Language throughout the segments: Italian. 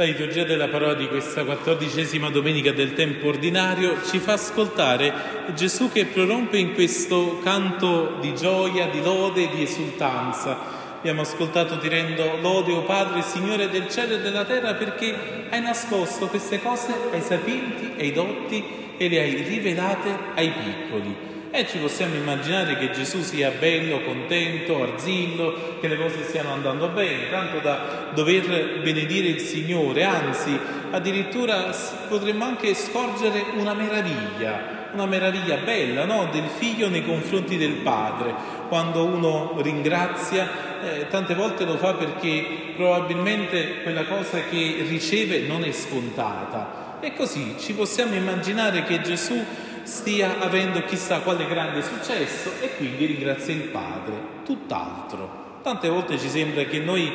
La liturgia della parola di questa quattordicesima domenica del tempo ordinario ci fa ascoltare Gesù che prorompe in questo canto di gioia, di lode, di esultanza. Abbiamo ascoltato direndo lode o Padre, Signore del cielo e della terra perché hai nascosto queste cose ai sapienti, ai dotti e le hai rivelate ai piccoli. E ci possiamo immaginare che Gesù sia bello, contento, arzillo, che le cose stiano andando bene, tanto da dover benedire il Signore, anzi addirittura potremmo anche scorgere una meraviglia, una meraviglia bella no? del figlio nei confronti del padre. Quando uno ringrazia, eh, tante volte lo fa perché probabilmente quella cosa che riceve non è scontata. E così ci possiamo immaginare che Gesù stia avendo chissà quale grande successo e quindi ringrazia il Padre, tutt'altro. Tante volte ci sembra che noi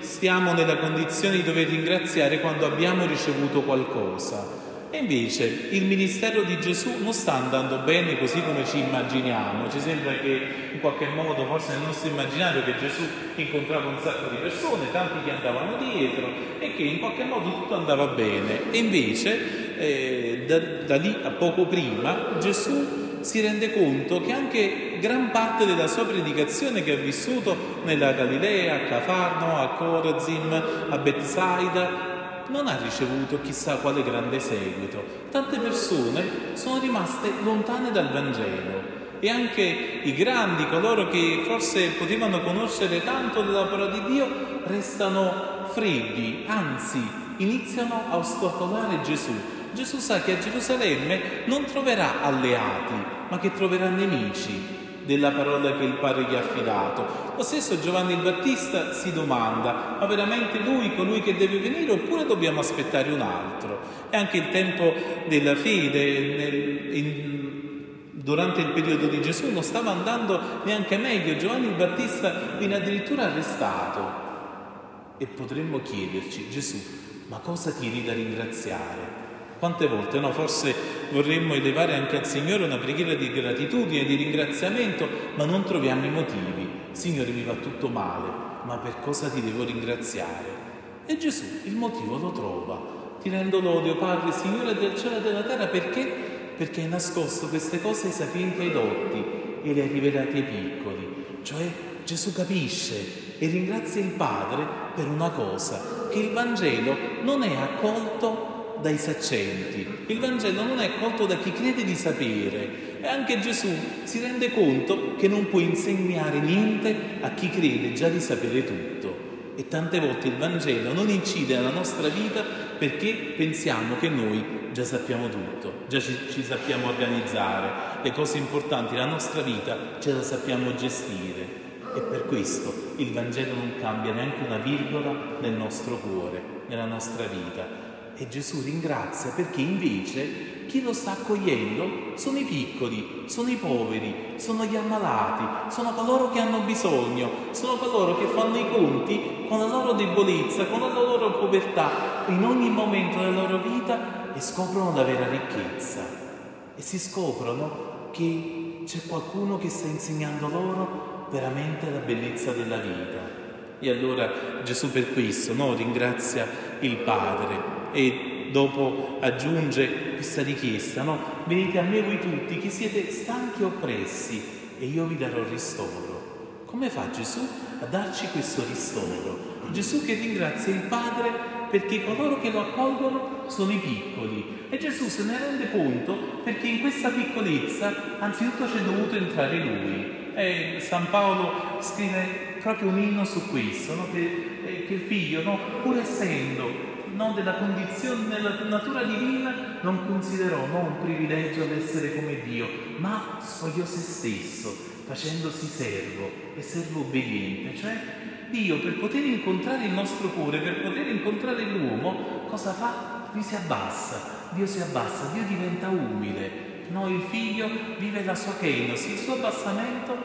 stiamo nella condizione di dover ringraziare quando abbiamo ricevuto qualcosa. E invece il ministero di Gesù non sta andando bene così come ci immaginiamo. Ci sembra che in qualche modo, forse nel nostro immaginario, che Gesù incontrava un sacco di persone, tanti che andavano dietro e che in qualche modo tutto andava bene. E invece eh, da, da lì a poco prima Gesù si rende conto che anche gran parte della sua predicazione che ha vissuto nella Galilea, a Cafarno, a Corazim, a Bethsaida, non ha ricevuto chissà quale grande seguito. Tante persone sono rimaste lontane dal Vangelo e anche i grandi, coloro che forse potevano conoscere tanto della parola di Dio, restano freddi, anzi iniziano a ostacolare Gesù. Gesù sa che a Gerusalemme non troverà alleati, ma che troverà nemici della parola che il Padre gli ha affidato. Lo stesso Giovanni il Battista si domanda, ma veramente lui colui che deve venire oppure dobbiamo aspettare un altro? E anche il tempo della fede, nel, in, durante il periodo di Gesù non stava andando neanche meglio, Giovanni il Battista viene addirittura arrestato. E potremmo chiederci, Gesù, ma cosa tieni da ringraziare? Quante volte no? Forse vorremmo elevare anche al Signore una preghiera di gratitudine, di ringraziamento, ma non troviamo i motivi. Signore, mi va tutto male, ma per cosa ti devo ringraziare? E Gesù il motivo lo trova. Ti rendo lode, Padre, Signore del cielo e della terra, perché? Perché hai nascosto queste cose ai sapienti e ai dotti e le hai rivelate ai piccoli. Cioè Gesù capisce e ringrazia il Padre per una cosa, che il Vangelo non è accolto dai saccenti, il Vangelo non è colto da chi crede di sapere e anche Gesù si rende conto che non può insegnare niente a chi crede già di sapere tutto. E tante volte il Vangelo non incide nella nostra vita perché pensiamo che noi già sappiamo tutto, già ci, ci sappiamo organizzare, le cose importanti della nostra vita ce la sappiamo gestire. E per questo il Vangelo non cambia neanche una virgola nel nostro cuore, nella nostra vita e Gesù ringrazia perché invece chi lo sta accogliendo sono i piccoli, sono i poveri, sono gli ammalati, sono coloro che hanno bisogno, sono coloro che fanno i conti con la loro debolezza, con la loro povertà in ogni momento della loro vita e scoprono la vera ricchezza. E si scoprono che c'è qualcuno che sta insegnando loro veramente la bellezza della vita. E allora Gesù per questo no, ringrazia il Padre e dopo aggiunge questa richiesta, no? Venite a me voi tutti che siete stanchi e oppressi e io vi darò ristoro. Come fa Gesù a darci questo ristoro? Gesù che ringrazia il Padre perché coloro che lo accolgono sono i piccoli e Gesù se ne rende conto perché in questa piccolezza anzitutto c'è dovuto entrare lui. E San Paolo scrive proprio un inno su questo, no? che, eh, che, il figlio, no? pur essendo non della condizione, nella natura divina, non considerò non un privilegio ad essere come Dio, ma spogliò se stesso, facendosi servo e servo obbediente. Cioè Dio per poter incontrare il nostro cuore, per poter incontrare l'uomo, cosa fa? Lui si abbassa, Dio si abbassa, Dio diventa umile. No, il figlio vive la sua kenosi, il suo abbassamento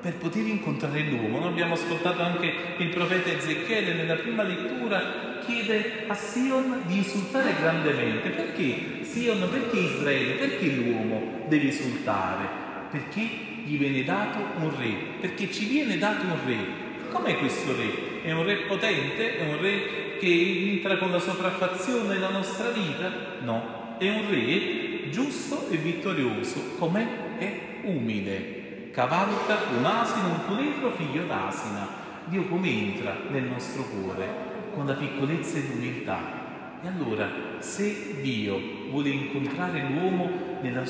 per poter incontrare l'uomo. Noi abbiamo ascoltato anche il profeta Ezechiele nella prima lettura chiede a Sion di insultare grandemente. Perché Sion? Perché Israele? Perché l'uomo deve insultare? Perché gli viene dato un re, perché ci viene dato un re. Com'è questo re? È un re potente? È un re che entra con la sopraffazione nella nostra vita? No, è un re giusto e vittorioso, com'è? È umile. Cavalca un asino, un puledro, figlio d'asina. Dio come entra nel nostro cuore? Con la piccolezza e l'umiltà. E allora, se Dio vuole incontrare l'uomo nella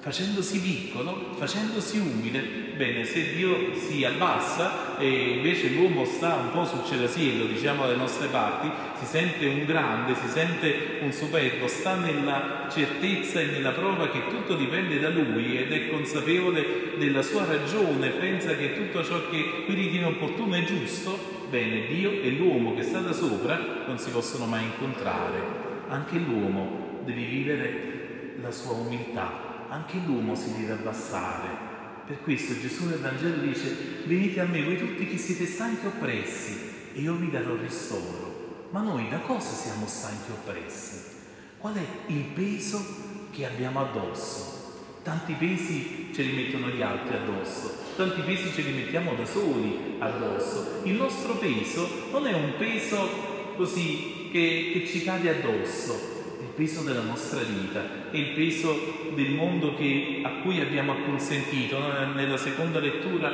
facendosi piccolo, facendosi umile, bene, se Dio si abbassa e invece l'uomo sta un po' sul cerasiello, diciamo dalle nostre parti, si sente un grande, si sente un superbo, sta nella certezza e nella prova che tutto dipende da lui ed è consapevole della sua ragione, pensa che tutto ciò che qui ritiene opportuno è giusto, bene, Dio e l'uomo che sta da sopra non si possono mai incontrare. Anche l'uomo deve vivere la sua umiltà, anche l'uomo si deve abbassare. Per questo Gesù nel Vangelo dice, venite a me voi tutti che siete stanchi e oppressi e io vi darò ristoro. Ma noi da cosa siamo stanchi e oppressi? Qual è il peso che abbiamo addosso? Tanti pesi ce li mettono gli altri addosso, tanti pesi ce li mettiamo da soli addosso. Il nostro peso non è un peso così che, che ci cade addosso, peso della nostra vita e il peso del mondo che, a cui abbiamo acconsentito. Nella seconda lettura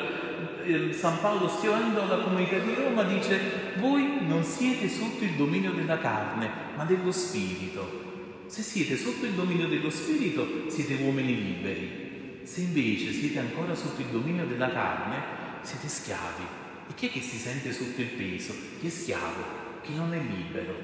eh, San Paolo scrivendo alla comunità di Roma dice voi non siete sotto il dominio della carne ma dello spirito. Se siete sotto il dominio dello spirito siete uomini liberi, se invece siete ancora sotto il dominio della carne siete schiavi. E chi è che si sente sotto il peso? Chi è schiavo? Chi non è libero?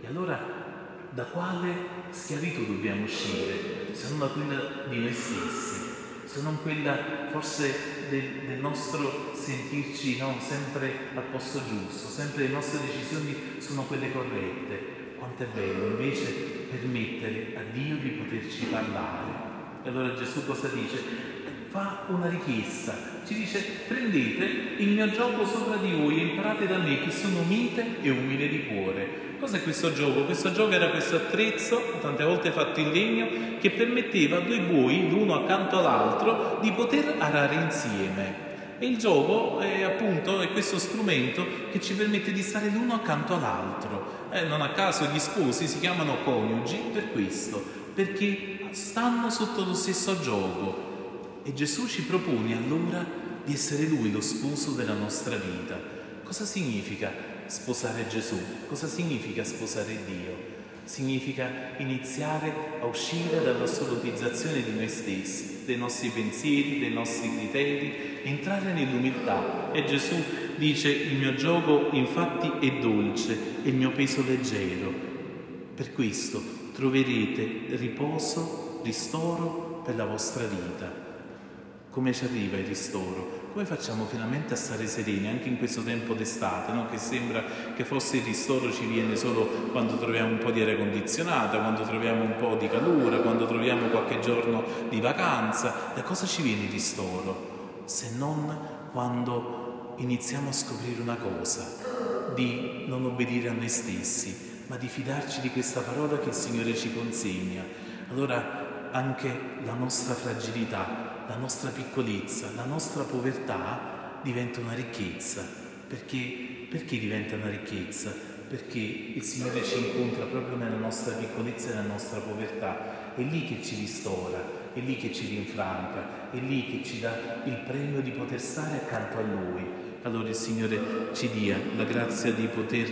E allora da quale schiavitù dobbiamo uscire, se non da quella di noi stessi, se non quella forse del, del nostro sentirci no, sempre al posto giusto, sempre le nostre decisioni sono quelle corrette. Quanto è bello invece permettere a Dio di poterci parlare. E allora Gesù cosa dice? Fa una richiesta, ci dice prendete il mio gioco sopra di voi e imparate da me che sono mite e umile di cuore Cos'è questo gioco? Questo gioco era questo attrezzo, tante volte fatto in legno, che permetteva a due buoi, l'uno accanto all'altro, di poter arare insieme. E il gioco è appunto è questo strumento che ci permette di stare l'uno accanto all'altro. Eh, non a caso gli sposi si chiamano coniugi per questo, perché stanno sotto lo stesso gioco. E Gesù ci propone allora di essere Lui lo sposo della nostra vita. Cosa significa? sposare Gesù. Cosa significa sposare Dio? Significa iniziare a uscire dall'assolutizzazione di noi stessi, dei nostri pensieri, dei nostri criteri, entrare nell'umiltà. E Gesù dice il mio gioco infatti è dolce e il mio peso leggero. Per questo troverete riposo, ristoro per la vostra vita. Come ci arriva il ristoro? come facciamo finalmente a stare sereni anche in questo tempo d'estate, no? che sembra che forse il ristoro ci viene solo quando troviamo un po' di aria condizionata, quando troviamo un po' di calura, quando troviamo qualche giorno di vacanza. Da cosa ci viene il ristoro? Se non quando iniziamo a scoprire una cosa, di non obbedire a noi stessi, ma di fidarci di questa parola che il Signore ci consegna. Allora anche la nostra fragilità la nostra piccolezza, la nostra povertà diventa una ricchezza. Perché, perché diventa una ricchezza? Perché il Signore ci incontra proprio nella nostra piccolezza e nella nostra povertà. È lì che ci ristora, è lì che ci rinfranca, è lì che ci dà il premio di poter stare accanto a Lui. Allora il Signore ci dia la grazia di poter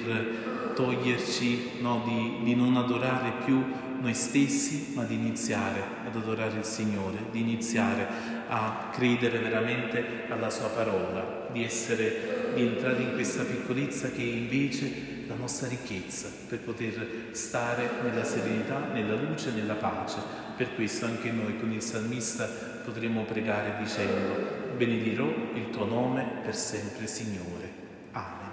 toglierci, no, di, di non adorare più noi stessi, ma di iniziare ad adorare il Signore, di iniziare a credere veramente alla Sua parola, di, essere, di entrare in questa piccolezza che invece la nostra ricchezza per poter stare nella serenità, nella luce, nella pace. Per questo anche noi con il salmista potremo pregare dicendo benedirò il tuo nome per sempre Signore. Amen.